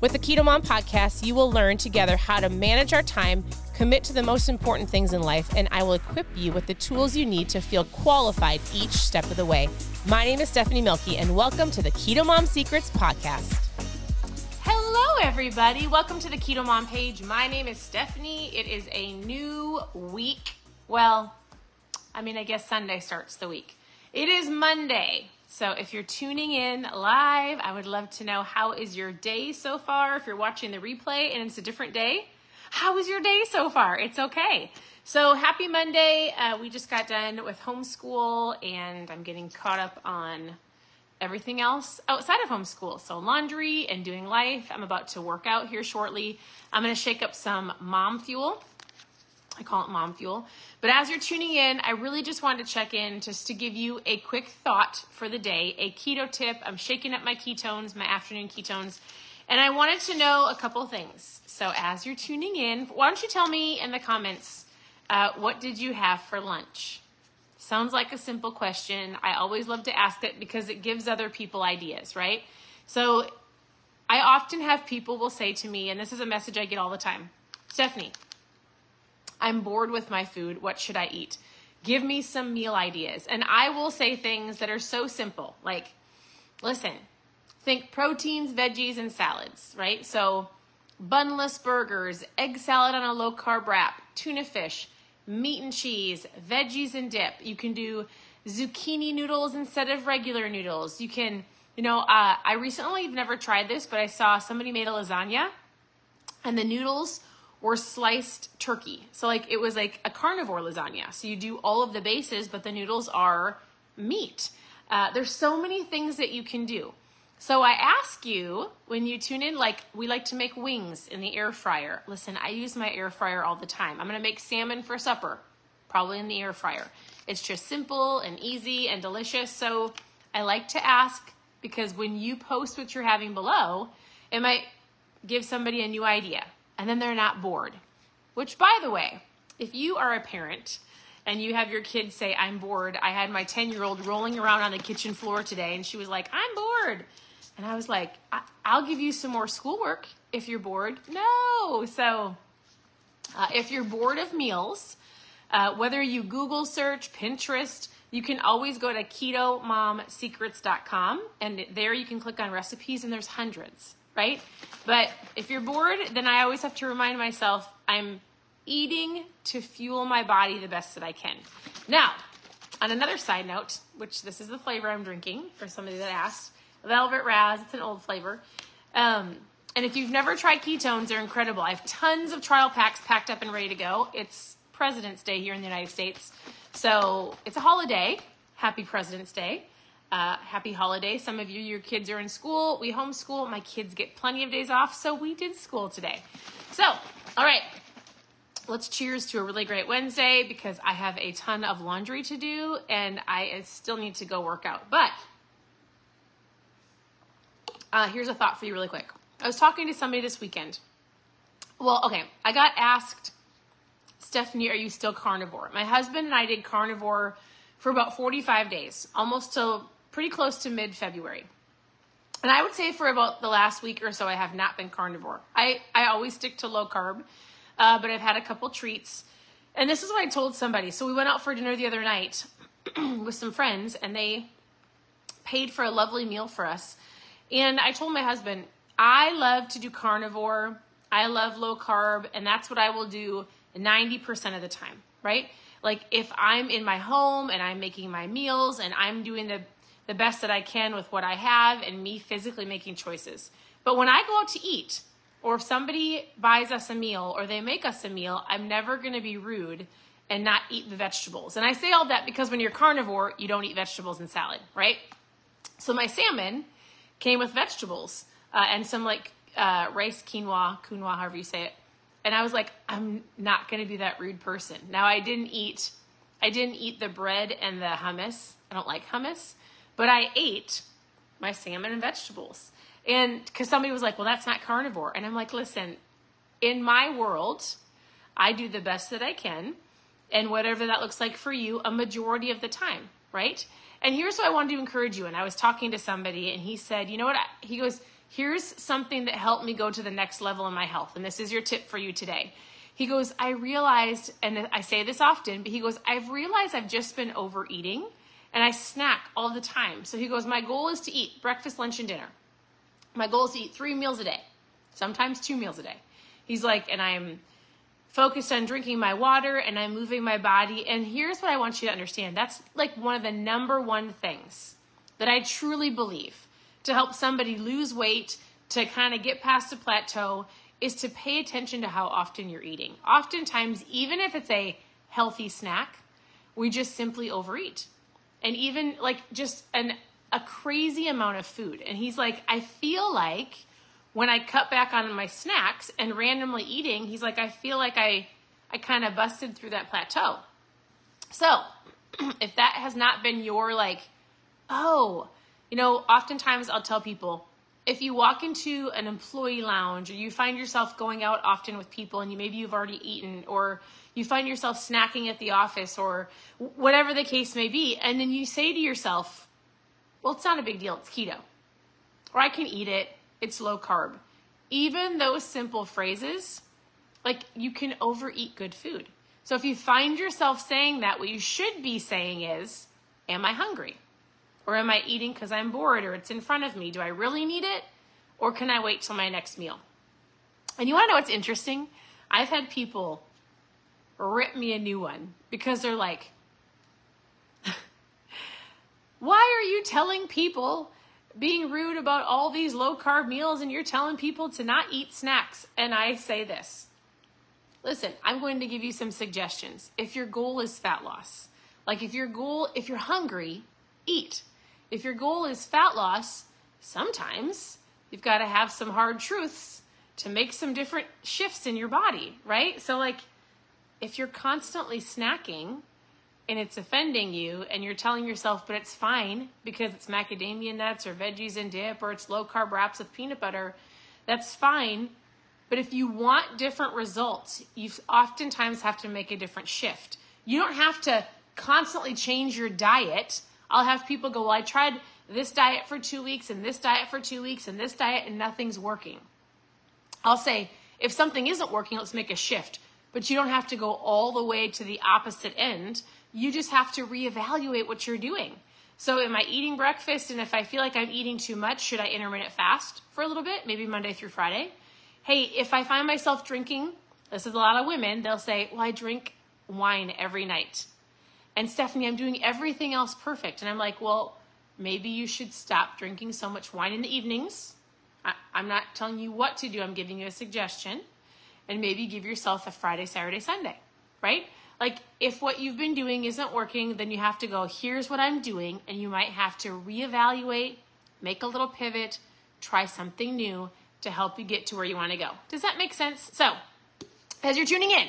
With the Keto Mom podcast, you will learn together how to manage our time, commit to the most important things in life, and I will equip you with the tools you need to feel qualified each step of the way. My name is Stephanie Milky, and welcome to the Keto Mom Secrets podcast. Hello, everybody. Welcome to the Keto Mom page. My name is Stephanie. It is a new week. Well, I mean, I guess Sunday starts the week. It is Monday. So if you're tuning in live, I would love to know how is your day so far. If you're watching the replay and it's a different day, how is your day so far? It's okay. So happy Monday. Uh, we just got done with homeschool and I'm getting caught up on everything else outside of homeschool. So laundry and doing life. I'm about to work out here shortly. I'm going to shake up some mom fuel. I call it mom fuel. But as you're tuning in, I really just wanted to check in just to give you a quick thought for the day, a keto tip. I'm shaking up my ketones, my afternoon ketones, and I wanted to know a couple things. So as you're tuning in, why don't you tell me in the comments uh, what did you have for lunch? Sounds like a simple question. I always love to ask it because it gives other people ideas, right? So I often have people will say to me, and this is a message I get all the time Stephanie, I'm bored with my food. What should I eat? Give me some meal ideas. And I will say things that are so simple like, listen, think proteins, veggies, and salads, right? So, bunless burgers, egg salad on a low carb wrap, tuna fish, meat and cheese, veggies and dip. You can do zucchini noodles instead of regular noodles. You can, you know, uh, I recently have never tried this, but I saw somebody made a lasagna and the noodles or sliced turkey. So like it was like a carnivore lasagna. So you do all of the bases, but the noodles are meat. Uh, there's so many things that you can do. So I ask you when you tune in, like we like to make wings in the air fryer. Listen, I use my air fryer all the time. I'm gonna make salmon for supper, probably in the air fryer. It's just simple and easy and delicious. So I like to ask because when you post what you're having below, it might give somebody a new idea and then they're not bored. Which, by the way, if you are a parent and you have your kids say, I'm bored, I had my 10 year old rolling around on the kitchen floor today and she was like, I'm bored. And I was like, I- will give you some more schoolwork if you're bored. No. So, uh, if you're bored of meals, uh, whether you Google search, Pinterest, you can always go to ketomomsecrets.com and there you can click on recipes and there's hundreds right? But if you're bored, then I always have to remind myself I'm eating to fuel my body the best that I can. Now, on another side note, which this is the flavor I'm drinking for somebody that asked, Velvet Raz, it's an old flavor. Um, and if you've never tried ketones, they're incredible. I have tons of trial packs packed up and ready to go. It's President's Day here in the United States. So it's a holiday. Happy President's Day. Uh, happy holiday. Some of you, your kids are in school. We homeschool. My kids get plenty of days off, so we did school today. So, all right, let's cheers to a really great Wednesday because I have a ton of laundry to do and I still need to go work out. But uh, here's a thought for you, really quick. I was talking to somebody this weekend. Well, okay, I got asked, Stephanie, are you still carnivore? My husband and I did carnivore for about 45 days, almost till pretty close to mid February. And I would say for about the last week or so, I have not been carnivore. I, I always stick to low carb, uh, but I've had a couple treats. And this is what I told somebody. So we went out for dinner the other night with some friends, and they paid for a lovely meal for us. And I told my husband, I love to do carnivore. I love low carb, and that's what I will do 90% of the time, right? Like if I'm in my home and I'm making my meals and I'm doing the the best that I can with what I have and me physically making choices. But when I go out to eat, or if somebody buys us a meal or they make us a meal, I'm never going to be rude and not eat the vegetables. And I say all that because when you're carnivore, you don't eat vegetables and salad, right? So my salmon came with vegetables uh, and some like uh, rice quinoa, quinoa, however you say it, And I was like, I'm not going to be that rude person. Now I didn't eat I didn't eat the bread and the hummus. I don't like hummus, but I ate my salmon and vegetables. And because somebody was like, well, that's not carnivore. And I'm like, listen, in my world, I do the best that I can. And whatever that looks like for you, a majority of the time, right? And here's what I wanted to encourage you. And I was talking to somebody, and he said, you know what? He goes, here's something that helped me go to the next level in my health. And this is your tip for you today. He goes, I realized, and I say this often, but he goes, I've realized I've just been overeating and I snack all the time. So he goes, My goal is to eat breakfast, lunch, and dinner. My goal is to eat three meals a day, sometimes two meals a day. He's like, and I'm focused on drinking my water and I'm moving my body. And here's what I want you to understand that's like one of the number one things that I truly believe to help somebody lose weight, to kind of get past a plateau, is to pay attention to how often you're eating. Oftentimes, even if it's a healthy snack, we just simply overeat. And even like just an a crazy amount of food. And he's like, I feel like when I cut back on my snacks and randomly eating, he's like, I feel like I I kind of busted through that plateau. So, if that has not been your like, oh, you know, oftentimes I'll tell people, if you walk into an employee lounge or you find yourself going out often with people and you maybe you've already eaten or you find yourself snacking at the office or whatever the case may be and then you say to yourself well it's not a big deal it's keto. Or i can eat it it's low carb. Even those simple phrases like you can overeat good food. So if you find yourself saying that what you should be saying is am i hungry or am I eating because I'm bored or it's in front of me? Do I really need it? Or can I wait till my next meal? And you want to know what's interesting? I've had people rip me a new one because they're like, why are you telling people being rude about all these low carb meals and you're telling people to not eat snacks? And I say this listen, I'm going to give you some suggestions. If your goal is fat loss, like if your goal, if you're hungry, eat. If your goal is fat loss, sometimes you've got to have some hard truths to make some different shifts in your body, right? So, like, if you're constantly snacking and it's offending you and you're telling yourself, but it's fine because it's macadamia nuts or veggies and dip or it's low carb wraps with peanut butter, that's fine. But if you want different results, you oftentimes have to make a different shift. You don't have to constantly change your diet I'll have people go, Well, I tried this diet for two weeks and this diet for two weeks and this diet and nothing's working. I'll say, If something isn't working, let's make a shift. But you don't have to go all the way to the opposite end. You just have to reevaluate what you're doing. So, am I eating breakfast? And if I feel like I'm eating too much, should I intermittent fast for a little bit, maybe Monday through Friday? Hey, if I find myself drinking, this is a lot of women, they'll say, Well, I drink wine every night. And Stephanie, I'm doing everything else perfect. And I'm like, well, maybe you should stop drinking so much wine in the evenings. I, am not telling you what to do, I'm giving you a suggestion. And maybe give yourself a Friday, Saturday, Sunday, right? Like, if what you've been doing isn't working, then you have to go, here's what I'm doing. And you might have to reevaluate, make a little pivot, try something new to help you get to where you want to go. Does that make sense? So, as you're tuning in,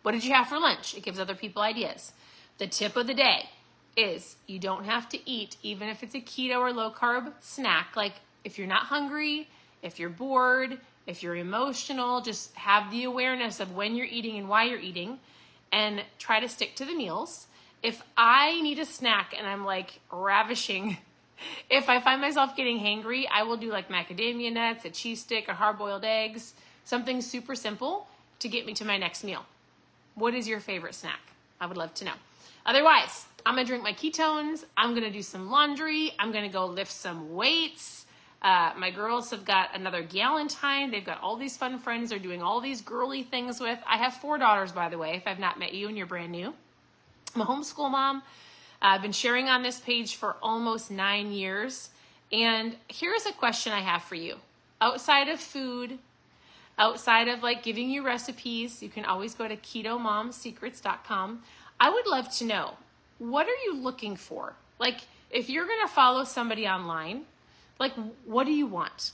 what did you have for lunch? It gives other people ideas. The tip of the day is you don't have to eat, even if it's a keto or low carb snack. Like if you're not hungry, if you're bored, if you're emotional, just have the awareness of when you're eating and why you're eating and try to stick to the meals. If I need a snack and I'm like ravishing, if I find myself getting hangry, I will do like macadamia nuts, a cheese stick, or hard boiled eggs, something super simple to get me to my next meal. What is your favorite snack? I would love to know. Otherwise, I'm gonna drink my ketones. I'm gonna do some laundry. I'm gonna go lift some weights. Uh, my girls have got another Galentine. They've got all these fun friends they're doing all these girly things with. I have four daughters, by the way, if I've not met you and you're brand new. I'm a homeschool mom. I've been sharing on this page for almost nine years. And here's a question I have for you. Outside of food, outside of like giving you recipes, you can always go to ketomomsecrets.com. I would love to know what are you looking for? Like, if you're going to follow somebody online, like, what do you want?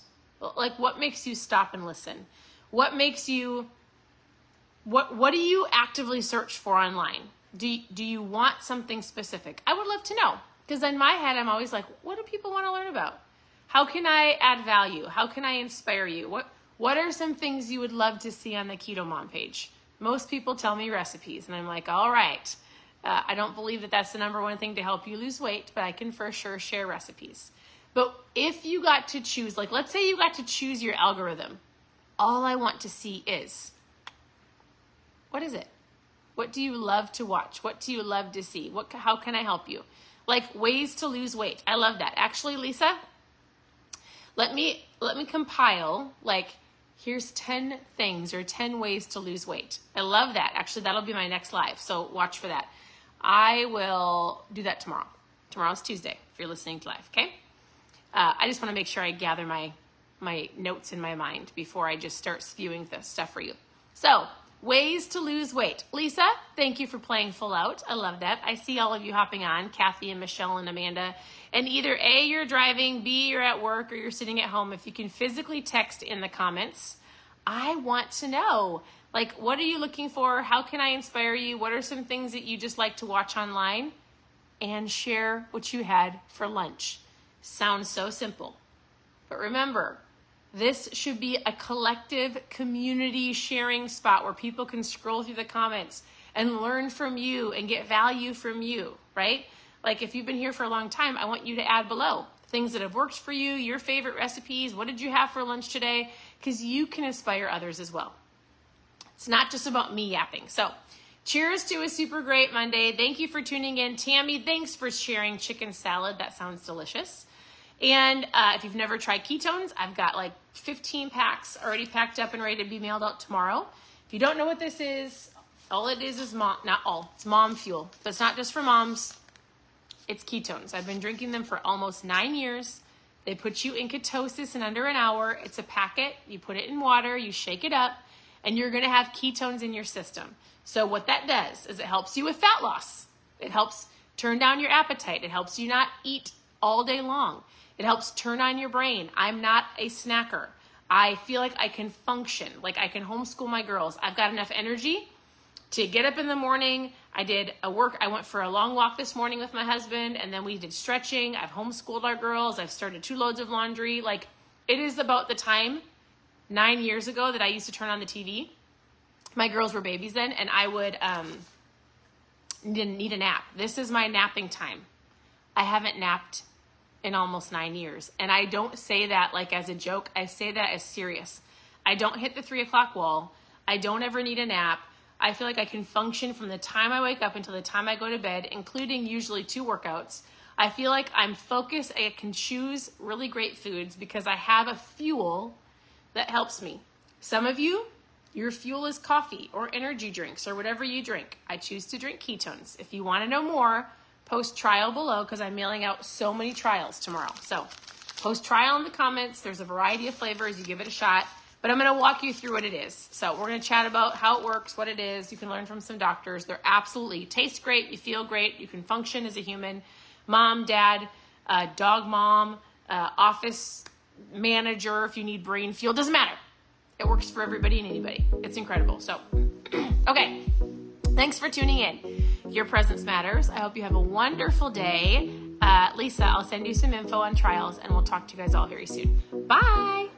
Like, what makes you stop and listen? What makes you What what do you actively search for online? Do do you want something specific? I would love to know because in my head I'm always like, what do people want to learn about? How can I add value? How can I inspire you? What what are some things you would love to see on the Keto Mom page? Most people tell me recipes, and I'm like, all right. Uh, I don't believe that that's the number one thing to help you lose weight, but I can for sure share recipes. But if you got to choose, like let's say you got to choose your algorithm, all I want to see is what is it? What do you love to watch? What do you love to see? What how can I help you? Like ways to lose weight. I love that. Actually, Lisa, let me let me compile like here's 10 things or 10 ways to lose weight. I love that. Actually, that'll be my next live. So watch for that. I will do that tomorrow. Tomorrow's Tuesday if you're listening to live, okay? Uh, I just want to make sure I gather my my notes in my mind before I just start spewing this stuff for you. So, ways to lose weight. Lisa, thank you for playing full out. I love that. I see all of you hopping on, Kathy and Michelle and Amanda. And either A, you're driving, B, you're at work, or you're sitting at home. If you can physically text in the comments, I want to know. Like, what are you looking for? How can I inspire you? What are some things that you just like to watch online? And share what you had for lunch. Sounds so simple. But remember, this should be a collective community sharing spot where people can scroll through the comments and learn from you and get value from you, right? Like if you've been here for a long time, I want you to add below things that have worked for you, your favorite recipes, what did you have for lunch today? Because you can inspire others as well. It's not just about me yapping. So, cheers to a super great Monday. Thank you for tuning in. Tammy, thanks for sharing chicken salad. That sounds delicious. And uh, if you've never tried ketones, I've got like 15 packs already packed up and ready to be mailed out tomorrow. If you don't know what this is, all it is is mom, not all, it's mom fuel. But it's not just for moms, it's ketones. I've been drinking them for almost nine years. They put you in ketosis in under an hour. It's a packet. You put it in water, you shake it up, and you're going to have ketones in your system. So, what that does is it helps you with fat loss. It helps turn down your appetite. It helps you not eat all day long. It helps turn on your brain. I'm not a snacker. I feel like I can function, like I can homeschool my girls. I've got enough energy to get up in the morning. I did a work, I went for a long walk this morning with my husband, and then we did stretching. I've homeschooled our girls. I've started two loads of laundry. Like, it is about the time nine years ago that I used to turn on the TV. My girls were babies then, and I would um, need a nap. This is my napping time. I haven't napped in almost nine years. And I don't say that like as a joke, I say that as serious. I don't hit the three o'clock wall. I don't ever need a nap. I feel like I can function from the time I wake up until the time I go to bed, including usually two workouts. I feel like I'm focused. I can choose really great foods because I have a fuel that helps me. Some of you, your fuel is coffee or energy drinks or whatever you drink. I choose to drink ketones. If you want to know more, post trial below because I'm mailing out so many trials tomorrow. So post trial in the comments. There's a variety of flavors. You give it a shot. But I'm going to walk you through what it is. So we're going to chat about how it works, what it is. You can learn from some doctors. They're absolutely taste great. You feel great. You can function as a human. Mom, dad, uh, dog mom, uh, office manager. If you need brain fuel, doesn't matter. It works for everybody and anybody. It's incredible. So, okay. Thanks for tuning in. Your presence matters. I hope you have a wonderful day. Uh, Lisa, I'll send you some info on trials and we'll talk to you guys all very soon. Bye.